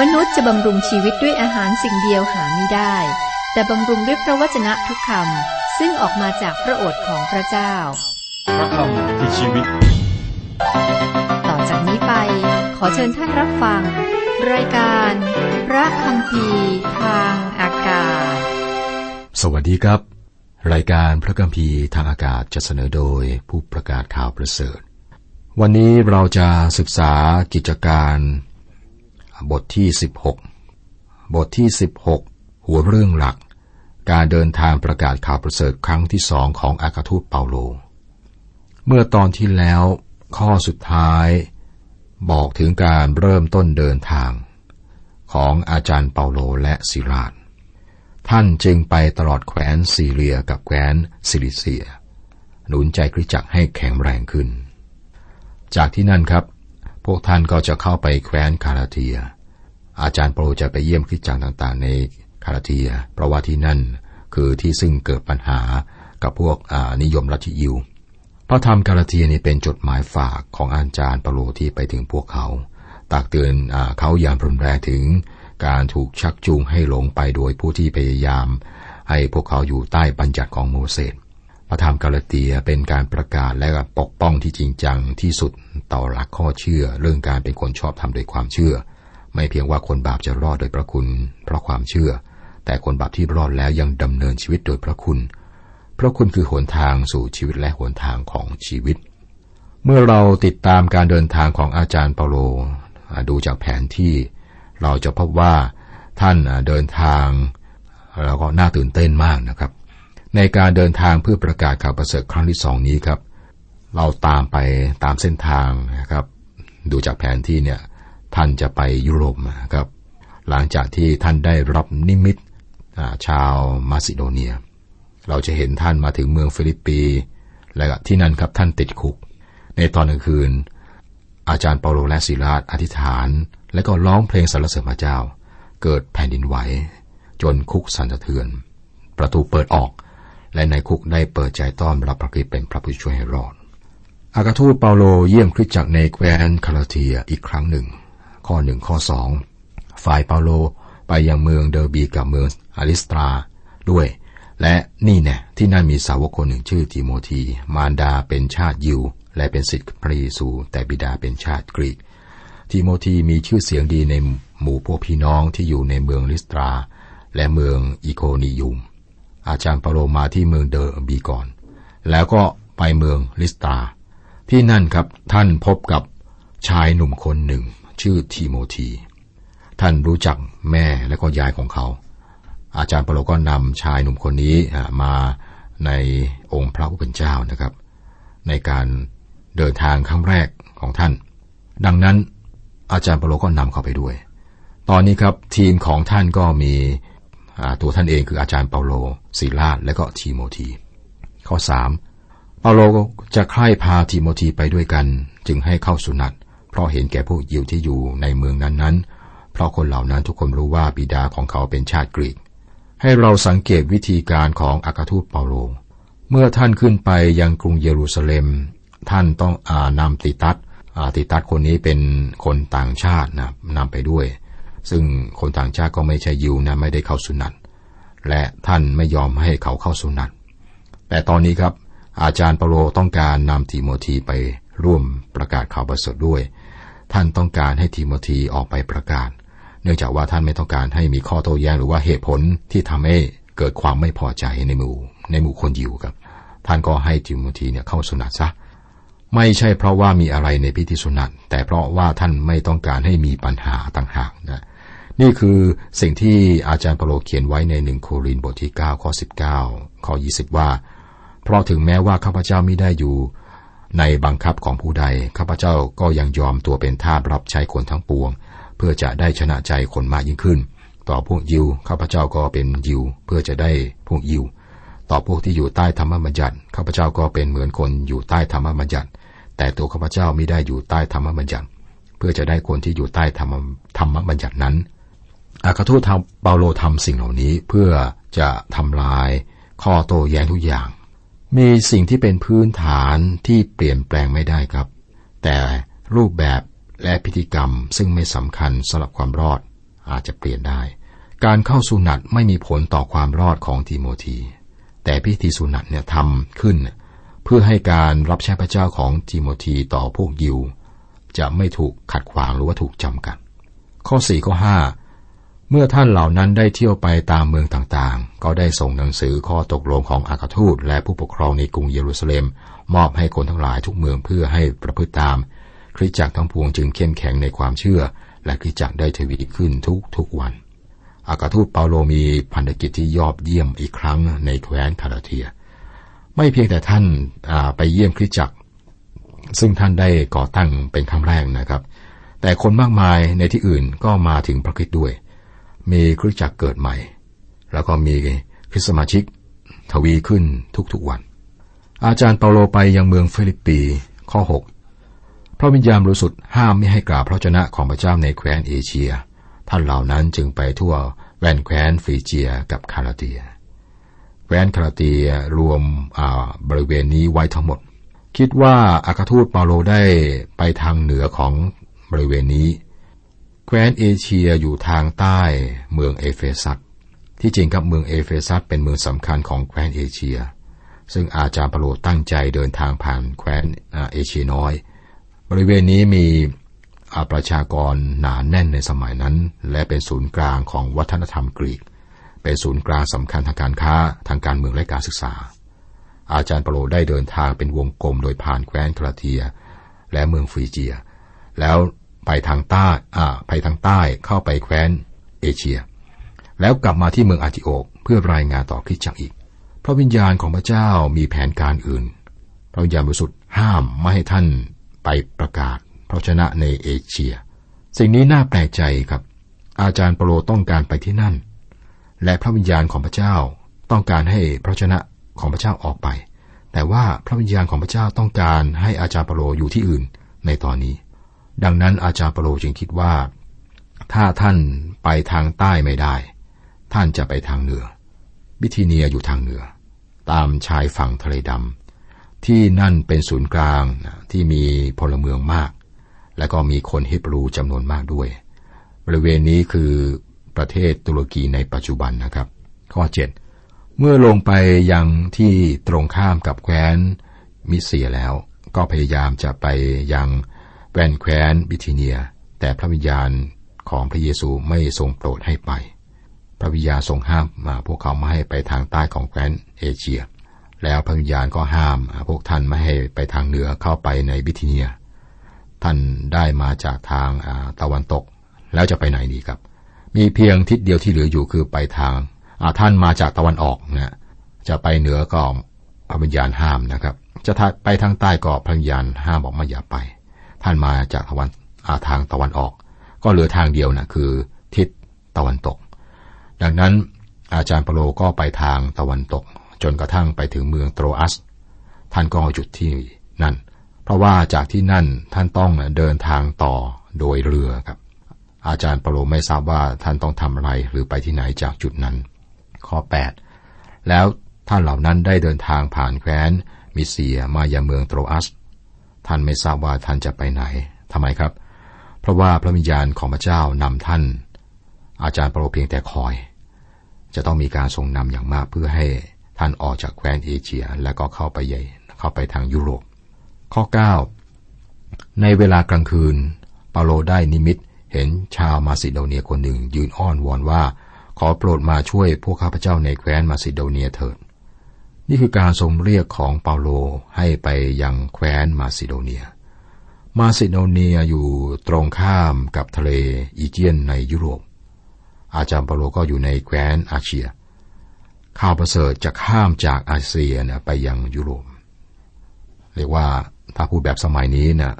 มนุษย์จะบำรุงชีวิตด้วยอาหารสิ่งเดียวหาไม่ได้ แต่บำรุงด้วยพระวจนะทุกคำซึ่งออกมาจากพระโอษฐ์ของพระเจ้า พระคำคือชีวิต ต่อจากนี้ไป ขอเชิญท่านรับฟัง รายการ พระคำพีทางอากาศ สวัสดีครับ รายการพระคัมภีร์ทางอากาศจะเสนอโดยผู้ประกาศข่าวประเสริฐ วันนี้เราจะศึกษากิจการ บทที่ 16 บทที่ 16 หัวเรื่องหลัก การเดินทางประกาศข่าวประเสริฐครั้งที่สองของอากาทูตเปาโล เมื่อตอนที่แล้วข้อสุดท้าย บอกถึงการเริ่มต้นเดินทาง ของอาจารย์เปาโลและศิลาดท่านจึงไปตลอดแคว้นซีเรียกับแคว้นซิลิเซีย หนุนใจคริสตจักรให้แข็งแรงขึ้น จากที่นั่นครับ พวกท่านก็จะเข้าไปแคว้นกาลาเทีย อาจารย์เปาโลจะไปเยี่ยมคริสตจักรต่างๆ ในกาลาเทีย เพราะว่าที่นั่นคือที่ซึ่งเกิดปัญหากับพวกนิยมลัทธิยิว พระธรรมกาลาเทียนี่เป็นจดหมายฝากของอาจารย์เปาโลที่ไปถึงพวกเขา ตักเตือนพวกเขาอย่างรุนแรงถึงการถูกชักจูงให้หลงไปโดยผู้ที่พยายาม ให้พวกเขาอยู่ใต้บัญญัติของโมเสส พระธรรมกาลเทียเป็นการประกาศและปกป้องที่จริงจังที่สุดต่อหลักข้อเชื่อ เรื่องการเป็นคนชอบทำโดยความเชื่อ ไม่เพียงว่าคนบาปจะรอดโดยพระคุณ เพราะความเชื่อ แต่คนบาปที่รอดแล้วยังดำเนินชีวิตโดยพระคุณ พระคุณคือหนทางสู่ชีวิตและหนทางของชีวิต เมื่อเราติดตามการเดินทางของอาจารย์เปาโลดูจากแผนที่ เราจะพบว่าท่านเดินทางแล้วก็น่าตื่นเต้นมากนะครับ ในการเดินทางเพื่อประกาศข่าวประเสริฐครั้งที่สองนี้ครับ เราตามไปตามเส้นทางนะครับ ดูจากแผนที่เนี่ยท่านจะไปยุโรปนะครับ หลังจากที่ท่านได้รับนิมิตชาวมาซิโดเนีย เราจะเห็นท่านมาถึงเมืองฟิลิปปี และที่นั่นครับท่านติดคุก ในตอนกลางคืน อาจารย์เปาโลและสิลาสอธิษฐาน และก็ร้องเพลงสรรเสริญพระเจ้า เกิดแผ่นดินไหว จนคุกสั่นสะเทือน ประตูเปิดออก และนายคุกได้เปิดใจต้อนรับพระคริสต์เป็นพระผู้ช่วยให้รอด อัครทูตเปาโลเยี่ยมคริสตจักรในแคว้นกาลาเทียอีกครั้งหนึ่ง ข้อหนึ่งข้อสองฝ่ายเปาโลไปยังเมืองเดอร์บีกับเมืองอาริสตราด้วย และนี่แน่ะที่นั่นมีสาวกคนหนึ่งชื่อทิโมธี มารดาเป็นชาติยิว และเป็นศิษย์พระเยซูแต่บิดาเป็นชาติกรีกติโมธีมีชื่อเสียงดีในหมู่พวกพี่น้องที่อยู่ในเมืองลิสตรา และเมืองอีโคนิยุม อาจารย์เปาโลมาที่เมืองเดอร์บีก่อน แล้วก็ไปเมืองลิสตรา ที่นั่นครับท่านพบกับชายหนุ่มคนหนึ่ง ชื่อทีโมธี ท่านรู้จักแม่และก็ยายของเขา อาจารย์เปาโลก็นำชายหนุ่มคนนี้มาในองค์พระผู้เป็นเจ้านะครับ ในการเดินทางครั้งแรกของท่าน ดังนั้นอาจารย์เปาโลก็นำเขาไปด้วย ตอนนี้ครับทีมของท่านก็มี ตัวท่านเองคืออาจารย์เปาโลศิลาและก็ทีโมธี ข้อสามเปาโลจะใคร่พาทีโมธีไปด้วยกัน จึงให้เข้าสุนัตเพราะเห็นแก่พวกยิวที่อยู่ในเมืองนั้นๆ เพราะคนเหล่านั้นทุกคนรู้ว่าบิดาของเขาเป็นชาติกรีก ให้เราสังเกตวิธีการของอากาทูตเปาโล เมื่อท่านขึ้นไปยังกรุงเยรูซาเล็ม ท่านต้องอานำติตัสติตัสคนนี้เป็นคนต่างชาตินะนำไปด้วย ซึ่งคนต่างชาติก็ไม่ใช่ยิวนะไม่ได้เข้าสุนัตและท่านไม่ยอมให้เขาเข้าสุนัตแต่ตอนนี้ครับ อาจารย์เปโลต้องการนำทีโมธีไปร่วมประกาศข่าวประเสริฐด้วย ท่านต้องการให้ทีโมธีออกไปประกาศ เนื่องจากว่าท่านไม่ต้องการให้มีข้อโต้แย้งหรือว่าเหตุผลที่ทำให้เกิดความไม่พอใจในหมู่ ในหมู่คนยิวครับ ท่านก็ให้ทีโมธีเนี่ยเข้าสุนัตซะไม่ใช่เพราะว่ามีอะไรในพิธีสุนัตแต่เพราะว่าท่านไม่ต้องการให้มีปัญหาต่างหากนะ นี่คือสิ่งที่อาจารย์เปโลเขียนไว้ในหนึ่งโครินบทที่ 9 ข้อ 19 ข้อ 20 ว่า เพราะถึงแม้ว่าข้าพเจ้าไม่ได้อยู่ในบังคับของผู้ใด ข้าพเจ้าก็ยังยอมตัวเป็นทาสรับใช้คนทั้งปวง เพื่อจะได้ชนะใจคนมากยิ่งขึ้น ต่อพวกยิว ข้าพเจ้าก็เป็นยิว เพื่อจะได้พวกยิว ต่อพวกที่อยู่ใต้ธรรมบัญญัติ ข้าพเจ้าก็เป็นเหมือนคนอยู่ใต้ธรรมบัญญัติ แต่ตัวข้าพเจ้าไม่ได้อยู่ใต้ธรรมบัญญัติ เพื่อจะได้คนที่อยู่ใต้ธรรมธรรมบัญญัตินั้น อาคาทูตเปาโลทำสิ่งเหล่านี้เพื่อจะทำลายข้อโต้แย้งทุกอย่าง มีสิ่งที่เป็นพื้นฐานที่เปลี่ยนแปลงไม่ได้ครับ แต่รูปแบบและพิธีกรรมซึ่งไม่สำคัญสำหรับความรอดอาจจะเปลี่ยนได้ การเข้าสุนัตไม่มีผลต่อความรอดของทิโมธีแต่พิธีสุนัตเนี่ยทำขึ้น เพื่อให้การรับใช้พระเจ้าของทิโมธีต่อพวกยิว จะไม่ถูกขัดขวางหรือว่าถูกจำกัด ข้อ4ข้อ5 เมื่อท่านเหล่านั้นได้เที่ยวไปตามเมืองต่างๆ ก็ได้ส่งหนังสือข้อตกลงของอากาทูตและผู้ปกครองในกรุงเยรูซาเล็ม มอบให้คนทั้งหลายทุกเมืองเพื่อให้ประพฤติตาม คริสตจักรทั้งปวงจึงเข้มแข็งในความเชื่อ และคริสตจักรได้ทวีขึ้นทุกทุกวัน อากาทูตเปาโลมีพันธกิจที่ยอดเยี่ยมอีกครั้งในแคว้นคาราเทีย ไม่เพียงแต่ท่านไปเยี่ยมคริสตจักร ซึ่งท่านได้ก่อตั้งเป็นครั้งแรกนะครับ แต่คนมากมายในที่อื่นก็มาถึงพระคริสต์ด้วย มีคริสตจักรเกิดใหม่ แล้วก็มีคริสตสมาชิก ทวีขึ้นทุกๆวัน อาจารย์เปาโลไปยังเมืองฟิลิปปีข้อ 6 พระวิญญาณบริสุทธิ์ห้ามไม่ให้กล่าวพระวจนะของพระเจ้าในแคว้นเอเชีย ท่านเหล่านั้นจึงไปทั่วแวนแคว้นฟรีเจียกับกาลาเทีย แคว้นกาลาเทียรวมบริเวณนี้ไว้ทั้งหมด คิดว่าอัครทูตเปาโลได้ไปทางเหนือของบริเวณนี้ แคว้นเอเชียอยู่ทางใต้เมืองเอเฟซัสที่จริงกับเมืองเอเฟซัสเป็นเมืองสำคัญของแคว้นเอเชีย ซึ่งอาจารย์เปาโลตั้งใจเดินทางผ่านแคว้นเอเชียน้อย บริเวณนี้มีประชากรหนาแน่นในสมัยนั้น และเป็นศูนย์กลางของวัฒนธรรมกรีก เป็นศูนย์กลางสำคัญทางการค้าทางการเมืองและการศึกษา อาจารย์ปโลได้เดินทางเป็นวงกลมโดยผ่านแคว้นคราเทีย และเมืองฟรีเจีย แล้ว ไปทางใต้อ่าไปทางใต้เข้าไปแคว้นเอเชีย แล้วกลับมาที่เมืองอาติโอกเพื่อรายงานต่อคริสตจักรอีก พระวิญญาณของพระเจ้ามีแผนการอื่น พระวิญญาณบริสุทธิ์ห้ามไม่ให้ท่านไปประกาศพระชนะในเอเชีย สิ่งนี้น่าแปลกใจครับ อาจารย์เปโลต้องการไปที่นั่น และพระวิญญาณของพระเจ้าต้องการให้พระชนะของพระเจ้าออกไป แต่ว่าพระวิญญาณของพระเจ้าต้องการให้อาจารย์เปโลอยู่ที่อื่นในตอนนี้ ดังนั้นอาจารย์ปโลจึงคิดว่า ถ้าท่านไปทางใต้ไม่ได้ ท่านจะไปทางเหนือ บิทิเนียอยู่ทางเหนือ ตามชายฝั่งทะเลดำที่นั่นเป็นศูนย์กลางที่มีพลเมืองมาก และก็มีคนฮิบรูจำนวนมากด้วย บริเวณนี้คือประเทศตุรกีในปัจจุบันนะครับ ข้อ 7 เมื่อลงไปยังที่ตรงข้ามกับแคว้นมิเซียแล้ว ก็พยายามจะไปยัง แวนแคว้นบิทิเนีย แต่พระวิญญาณของพระเยซูไม่ทรงโปรดให้ไป พระวิญญาณทรงห้ามมาพวกเขาไม่ให้ไปทางใต้ของแคว้นเอเชีย แล้วพระวิญญาณก็ห้ามพวกท่านไม่ให้ไปทางเหนือเข้าไปในบิทิเนีย ท่านได้มาจากทางตะวันตก แล้วจะไปไหนดีครับ มีเพียงทิศเดียวที่เหลืออยู่คือไปทางท่านมาจากตะวันออกนะจะไปเหนือก็พระวิญญาณห้ามนะครับ จะไปทางใต้ก็พระวิญญาณห้ามบอกไม่อย่าไป ท่านมาจากตะวันาทางตะวันออก ก็เหลือทางเดียวนะคือทิศตะวันตก ดังนั้นอาจารย์เปโลก็ไปทางตะวันตก จนกระทั่งไปถึงเมืองโตรอัส ท่านก็หยุดที่นั่น เพราะว่าจากที่นั่นท่านต้องเดินทางต่อโดยเรือครับ อาจารย์เปโลไม่ทราบว่าท่านต้องทำอะไรหรือไปที่ไหนจากจุดนั้น ข้อ 8 แล้วท่านเหล่านั้นได้เดินทางผ่านแคว้นมิเซียมายังเมืองโตรอัส ท่านไม่ทราบว่าท่านจะไปไหนทำไมครับ เพราะว่าพระวิญญาณของพระเจ้านำท่าน อาจารย์เปโลเพียงแต่คอย จะต้องมีการทรงนำอย่างมากเพื่อให้ท่านออกจากแคว้นเอเชีย แล้วก็เข้าไปใหญ่เข้าไปทางยุโรป ข้อ 9 ในเวลากลางคืนเปาโลได้นิมิตเห็นชาวมาซิโดเนียคนหนึ่งยืนอ้อนวอนว่า ขอโปรดมาช่วยพวกข้าพเจ้าในแคว้นมาซิโดเนียเถิด นี่คือการทรงเรียกของเปาโลให้ไปยังแคว้นมาซิโดเนีย มาซิโดเนียอยู่ตรงข้ามกับทะเลอีเจียนในยุโรป อาจารย์เปาโลก็อยู่ในแคว้นอาเชียข่าวประเสริฐจะข้ามจากอาเซียนะไปยังยุโรป เรียกว่าถ้าพูดแบบสมัยนี้นะ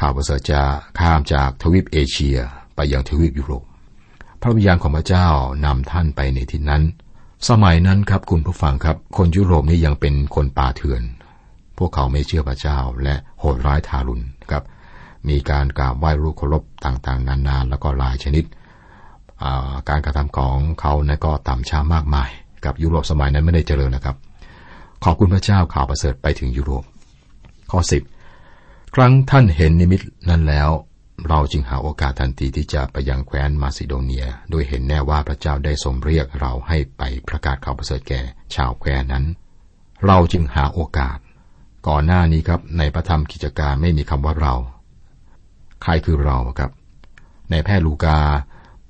ข่าวประเสริฐจะข้ามจากทวีปเอเชียไปยังทวีปยุโรป พระวิญญาณของพระเจ้านำท่านไปในที่นั้น สมัยนั้นครับคุณผู้ฟังครับ คนยุโรปนี่ยังเป็นคนป่าเถื่อน พวกเขาไม่เชื่อพระเจ้าและโหดร้ายทารุณครับ มีการกราบไหว้รูปเคารพต่างๆ นานาแล้วก็หลายชนิด การกระทำของเขานะก็ต่ำช้ามากมาย กับยุโรปสมัยนั้นไม่ได้เจริญนะครับ ขอบคุณพระเจ้าข่าวประเสริฐไปถึงยุโรป ข้อสิบครั้งท่านเห็นนิมิตนั้นแล้ว เราจึงหาโอกาสทันทีที่จะไปยังแคว้นมาซิโดเนีย โดยเห็นแน่ว่าพระเจ้าได้ทรงเรียกเราให้ไปประกาศข่าวประเสริฐแก่ชาวแคว้นนั้น เราจึงหาโอกาส ก่อนหน้านี้ครับในพระธรรมกิจการไม่มีคำว่าเรา ใครคือเราครับ ในแพทย์ลูกา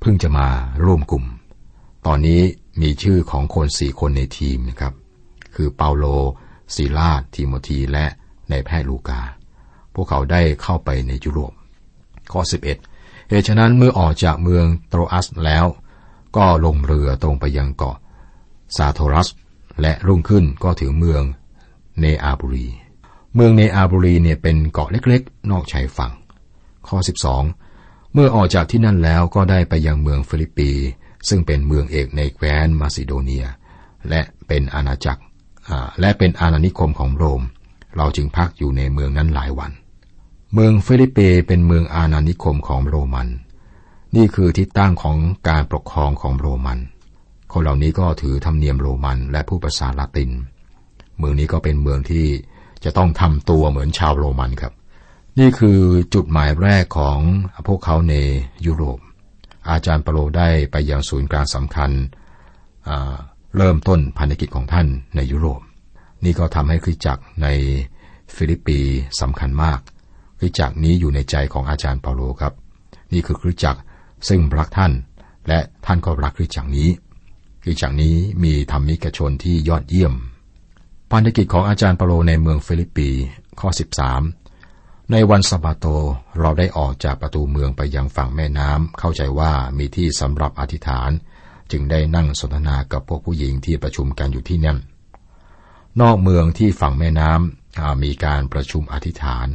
เพิ่งจะมาร่วมกลุ่ม ตอนนี้มีชื่อของคนสี่คนในทีมนะครับ คือเปาโลซีลาดทิโมธีและในแพทย์ลูกา พวกเขาได้เข้าไปในยุโรป ข้อ 11 เหตุฉะนั้นเมื่อออกจากเมืองโตรอัสแล้ว ก็ลงเรือตรงไปยังเกาะสาโมธรัส และรุ่งขึ้นก็ถึงเมืองเนอาบุรี เมืองเนอาบุรีเนี่ยเป็นเกาะเล็กๆ นอกชายฝั่ง ข้อ 12 เมื่อออกจากที่นั่นแล้วก็ได้ไปยังเมืองฟิลิปปี ซึ่งเป็นเมืองเอกในแคว้นมาซิโดเนีย และเป็นอาณาจักรและเป็นอาณานิคมของโรม เราจึงพักอยู่ในเมืองนั้นหลายวัน เมืองฟิลิปปีเป็นเมืองอาณานิคมของโรมัน นี่คือที่ตั้งของการปกครองของโรมัน คนเหล่านี้ก็ถือธรรมเนียมโรมันและผู้ภาษาลาติน เมืองนี้ก็เป็นเมืองที่จะต้องทำตัวเหมือนชาวโรมันครับ นี่คือจุดหมายแรกของพวกเขาในยุโรป อาจารย์ปโลได้ไปยังศูนย์กลางสำคัญ เริ่มต้นพันธกิจของท่านในยุโรป นี่ก็ทำให้คริสจักรในฟิลิปปีสำคัญมาก คริสตจักรนี้อยู่ในใจของอาจารย์เปาโลครับ นี่คือคริสตจักรซึ่งรักท่าน และท่านก็รักคริสตจักรนี้คริสตจักรนี้มีธรรมิกชนที่ยอดเยี่ยมพันธกิจของอาจารย์เปาโลในเมืองฟิลิปปีข้อ 13 ในวันสบาโตเราได้ออกจากประตูเมืองไปยังฝั่งแม่น้ำเข้าใจว่ามีที่สำหรับอธิษฐาน จึงได้นั่งสนทนากับพวกผู้หญิงที่ประชุมกันอยู่ที่นั่นนอกเมืองที่ฝั่งแม่น้ำมีการประชุมอธิษฐาน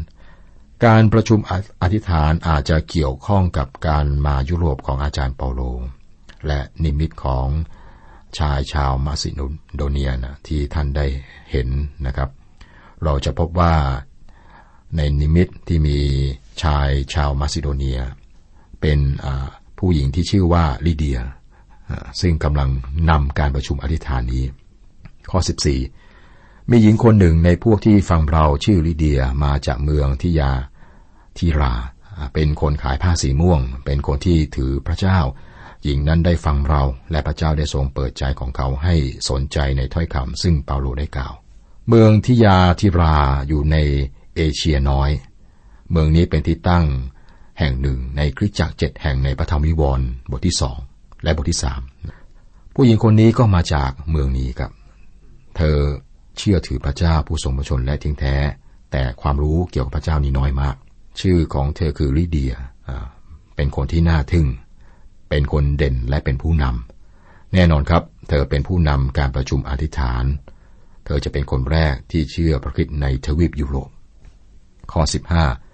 การประชุมอธิษฐานอาจจะเกี่ยวข้องกับการมายุโรปของอาจารย์เปาโล และนิมิตของชายชาวมาซิโดเนียนะที่ท่านได้เห็นนะครับ เราจะพบว่าในนิมิตที่มีชายชาวมาซิโดเนีย เป็นผู้หญิงที่ชื่อว่าลิเดีย ซึ่งกำลังนำการประชุมอธิษฐานนี้ ข้อ 14 มีหญิงคนหนึ่งในพวกที่ฟังเราชื่อลิเดียมาจากเมืองทิยา ทีรา เป็นคนขายผ้าสีม่วง เป็นคนที่ถือพระเจ้า หญิงนั้นได้ฟังเรา และพระเจ้าได้ทรงเปิดใจของเขาให้สนใจในถ้อยคำซึ่งเปาโลได้กล่าว เมืองทิยาทิราอยู่ในเอเชียน้อย เมืองนี้เป็นที่ตั้งแห่งหนึ่งในคริสตจักรเจ็ดแห่งในพระธรรมวิวรณ์บทที่สองและบทที่สามผู้หญิงคนนี้ก็มาจากเมืองนี้ครับ เธอเชื่อถือพระเจ้าผู้ทรงประชนและทิ้งแท้ แต่ความรู้เกี่ยวกับพระเจ้านี้น้อยมาก ชื่อของเธอคือลิเดีย เป็นคนที่น่าทึ่ง เป็นคนเด่นและเป็นผู้นำ แน่นอนครับ เธอเป็นผู้นำการประชุมอธิษฐาน เธอจะเป็นคนแรกที่เชื่อพระคิดในทวีปยุโรป ข้อ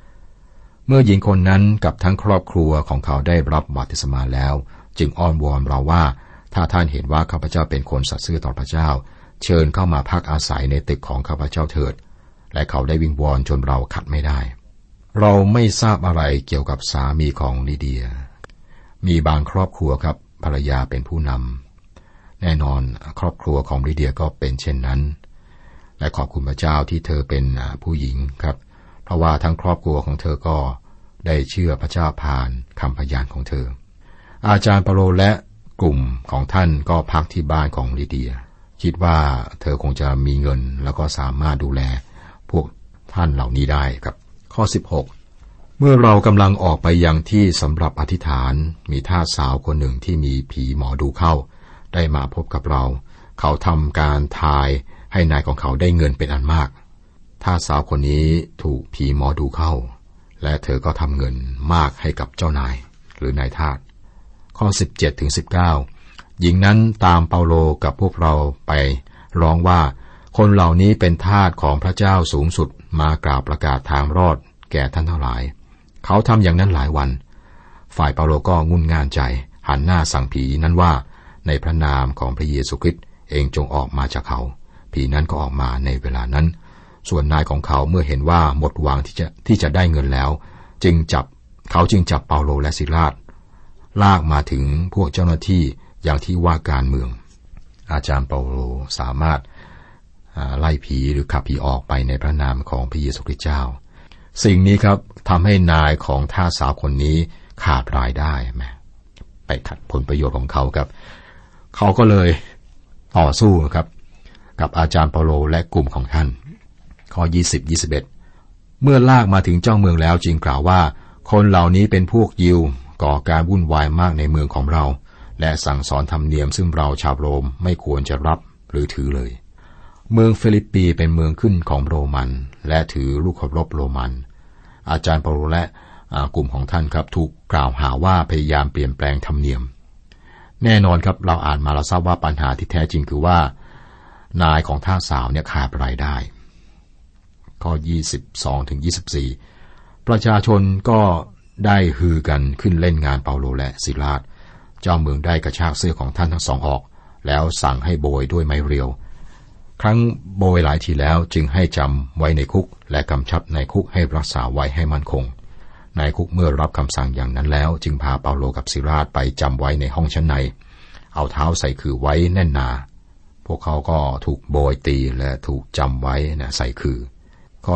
15 เมื่อหญิงคนนั้นกับทั้งครอบครัวของเขาได้รับบัติสมาแล้ว จึงอ้อนวอนเราว่า ถ้าท่านเห็นว่าข้าพเจ้าเป็นคนสัตย์ซื่อต่อพระเจ้า เชิญเข้ามาพักอาศัยในตึกของข้าพเจ้าเถิด และเขาได้วิงวอนจนเราขัดไม่ได้ เราไม่ทราบอะไรเกี่ยวกับสามีของลิเดีย มีบางครอบครัวครับภรรยาเป็นผู้นำแน่นอนครอบครัวของลิเดียก็เป็นเช่นนั้น และขอบคุณพระเจ้าที่เธอเป็นผู้หญิงครับ เพราะว่าทั้งครอบครัวของเธอก็ได้เชื่อพระเจ้าผ่านคำพยานของเธอ อาจารย์เปโลและกลุ่มของท่านก็พักที่บ้านของลิเดีย คิดว่าเธอคงจะมีเงินแล้วก็สามารถดูแล พวกท่านเหล่านี้ได้ครับ ข้อ 16 เมื่อเรากำลังออกไปยังที่สำหรับอธิษฐาน มีท่าสาวคนหนึ่งที่มีผีหมอดูเข้า ได้มาพบกับเรา เขาทำการทายให้นายของเขาได้เงินเป็นอันมากท่าสาวคนนี้ถูกผีหมอดูเข้า และเธอก็ทำเงินมากให้กับเจ้านาย หรือนายทาสข้อ 17ถึง19 หญิงนั้นตามเปาโลกับพวกเราไปร้องว่าคนเหล่านี้เป็นทาสของพระเจ้าสูงสุด มากล่าวประกาศทางรอดแก่ท่านทั้งหลาย เขาทำอย่างนั้นหลายวัน ฝ่ายเปาโลก็งุนงานใจ หันหน้าสั่งผีนั้นว่า ในพระนามของพระเยซูคริสต์เองจงออกมาจากเขา ผีนั้นก็ออกมาในเวลานั้น ส่วนนายของเขาเมื่อเห็นว่าหมดหวังที่จะที่จะได้เงินแล้ว จึงจับเขาจึงจับเปาโลและซิลาสลากมาถึงพวกเจ้าหน้าที่อย่างที่ว่าการเมือง อาจารย์เปาโลสามารถ ไล่ผีหรือขับผีออกไปในพระนามของพระเยซูคริสต์เจ้า สิ่งนี้ครับทำให้นายของท่าสาวคนนี้ขาดรายได้แมไปขัดผลประโยชน์ของเขาครับ เขาก็เลยต่อสู้ครับ กับอาจารย์เปาโลและกลุ่มของท่าน ข้อ 20 21 เมื่อลากมาถึงเจ้าเมืองแล้วจึงกล่าวว่า คนเหล่านี้เป็นพวกยิวก่อการวุ่นวายมากในเมืองของเรา และสั่งสอนธรรมเนียมซึ่งเราชาวโรมไม่ควรจะรับหรือถือเลย เมืองฟิลิปปีเป็นเมืองขึ้นของโรมัน และถือลูกเคารพโรมัน อาจารย์เปาโลและกลุ่มของท่านครับถูกกล่าวหาว่าพยายามเปลี่ยนแปลงธรรมเนียม แน่นอนครับเราอ่านมาเราทราบว่าปัญหาที่แท้จริงคือว่า นายของท่าสาวเนี่ยขาดรายได้ ข้อ 22ถึง24 ประชาชนก็ได้ฮือกันขึ้นเล่นงานเปาโลและศิลาดเจ้าเมืองได้กระชากเสื้อของท่านทั้งสองออก แล้วสั่งให้โบยด้วยไม้เรียว ครั้งโบยหลายทีแล้วจึงให้จำไว้ในคุก และกำชับในคุกให้รักษาไว้ให้มั่นคงนายคุกเมื่อรับคำสั่งอย่างนั้นแล้ว จึงพาเปาโลกับซิราชไปจำไว้ในห้องชั้นใน เอาเท้าใส่คือไว้แน่นหนา พวกเขาก็ถูกโบยตีและถูกจำไว้นะใส่คือ ข้อ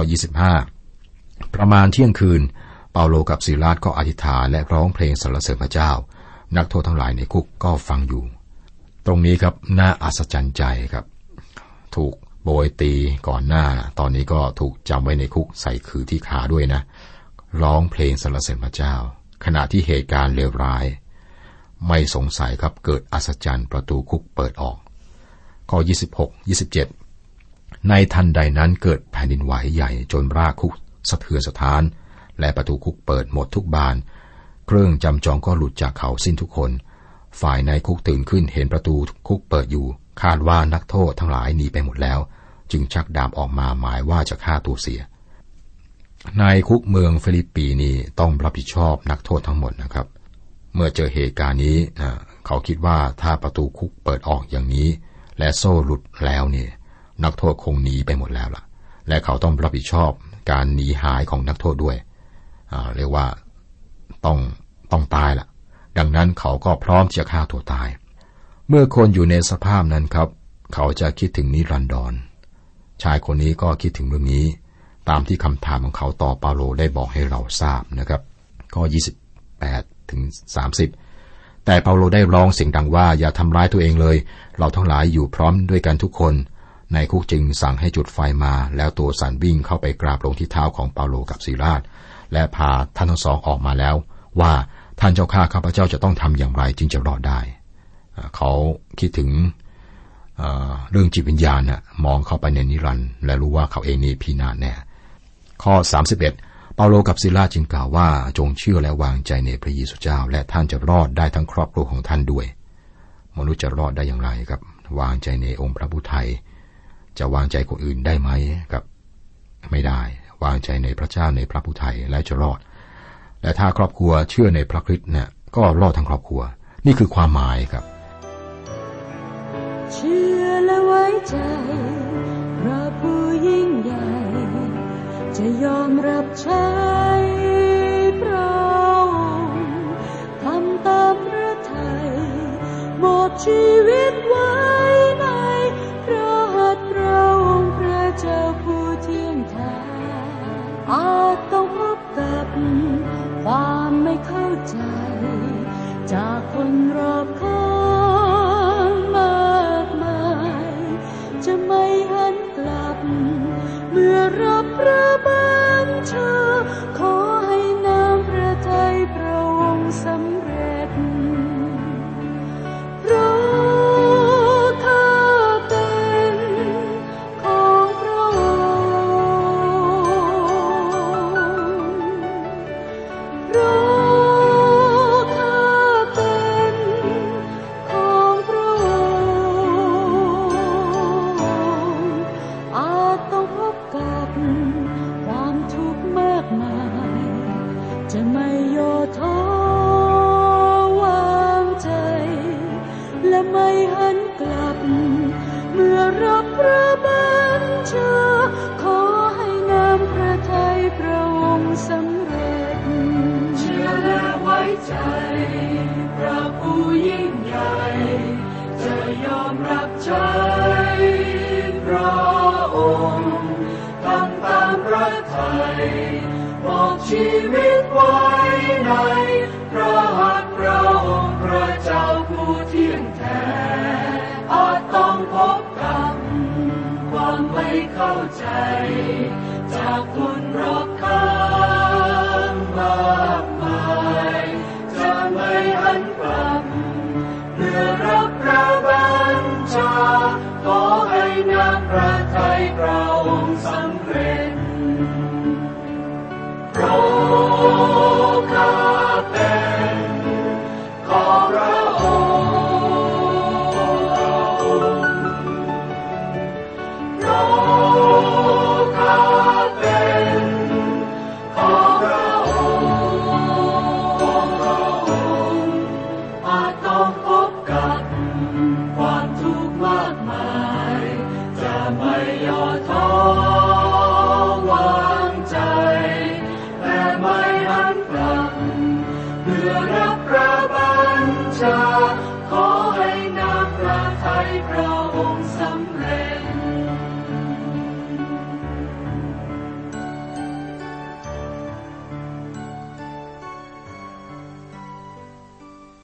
25 ประมาณเที่ยงคืน เปาโลกับซิราชก็อธิษฐานและร้องเพลงสรรเสริญพระเจ้า นักโทษทั้งหลายในคุกก็ฟังอยู่ ตรงนี้ครับน่าอัศจรรย์ใจครับ ถูกโบยตีก่อนหน้า ตอนนี้ก็ถูกจำไว้ในคุกใส่คือที่ขาด้วยนะ ร้องเพลงสรรเสริญพระเจ้า ขณะที่เหตุการณ์เลวร้าย ไม่สงสัยครับเกิดอัศจรรย์ประตูคุกเปิดออก ข้อ 26 27 ในทันใดนั้นเกิดแผ่นดินไหวใหญ่จนรากคุกสะเทือนสถาน และประตูคุกเปิดหมดทุกบาน เครื่องจำจองก็หลุดจากเขาสิ้นทุกคน ฝ่ายในคุกตื่นขึ้นเห็นประตูคุกเปิดอยู่ คาดว่านักโทษทั้งหลายหนีไปหมดแล้ว จึงชักดาบออกมาหมายว่าจะฆ่าตัวเสียนายคุกเมืองฟิลิปปีนี่ต้องรับผิดชอบนักโทษทั้งหมดนะครับ เมื่อเจอเหตุการณ์นี้เขาคิดว่าถ้าประตูคุกเปิดออกอย่างนี้ และโซ่หลุดแล้วเนี่ย นักโทษคงหนีไปหมดแล้วล่ะ และเขาต้องรับผิดชอบการหนีหายของนักโทษด้วยเรียกว่าต้องต้องตายล่ะ ดังนั้นเขาก็พร้อมจะฆ่าตัวตาย เมื่อคนอยู่ในสภาพนั้นครับ เขาจะคิดถึงนิรันดร ชายคนนี้ก็คิดถึงเรื่องนี้ ตามที่คำถามของเขาต่อเปาโลได้บอกให้เราทราบนะครับ ข้อ 28 ถึง 30 แต่เปาโลได้ร้องเสียงดังว่าอย่าทำร้ายตัวเองเลย เราทั้งหลายอยู่พร้อมด้วยกันทุกคน ในคุกจึงสั่งให้จุดไฟมา แล้วตัวสันวิ่งเข้าไปกราบลงที่เท้าของเปาโลกับซีราชและพาท่านทั้งสองออกมาแล้ว ว่าท่านเจ้าข้าข้าพเจ้าจะต้องทำอย่างไรจึงจะรอดได้ เขาคิดถึงเรื่องจิตวิญญาณนะมองเข้าไปในนิรันดร์และรู้ว่าเขาเองนี่พีนาแน่ข้อ 31 เปาโลกับซิลาจึงกล่าวว่าจงเชื่อและวางใจในพระเยซูเจ้า และท่านจะรอดได้ทั้งครอบครัวของท่านด้วย มนุษย์จะรอดได้อย่างไรครับ วางใจในองค์พระผู้ไทย จะวางใจคนอื่นได้ไหมครับ ไม่ได้ วางใจในพระเจ้าในพระผู้ไทยและจะรอด และถ้าครอบครัวเชื่อในพระคริสต์เนี่ยก็รอดทั้งครอบครัว นี่คือความหมายครับ เชื่อและไว้ใจพระผู้ยิ่งใหญ่ จะยอมรับใช้พระองค์ทำตามพระทัยมอบชีวิตไว้ในพระหัตถ์พระองค์พระเจ้าผู้เที่ยงธรรมอาจต้องพบกับความไม่เข้าใจ จากคนรอ ชีวิตไว้ในพระหัตถ์พระองค์พระเจ้าผู้เที่ยงแท้อาจต้องพบกับความไม่เข้าใจ จากคนรอบข้างมากมายจะไม่หันกลับเพื่อรับพระบัญชาขอให้น้ำพระทัยพระ ดข้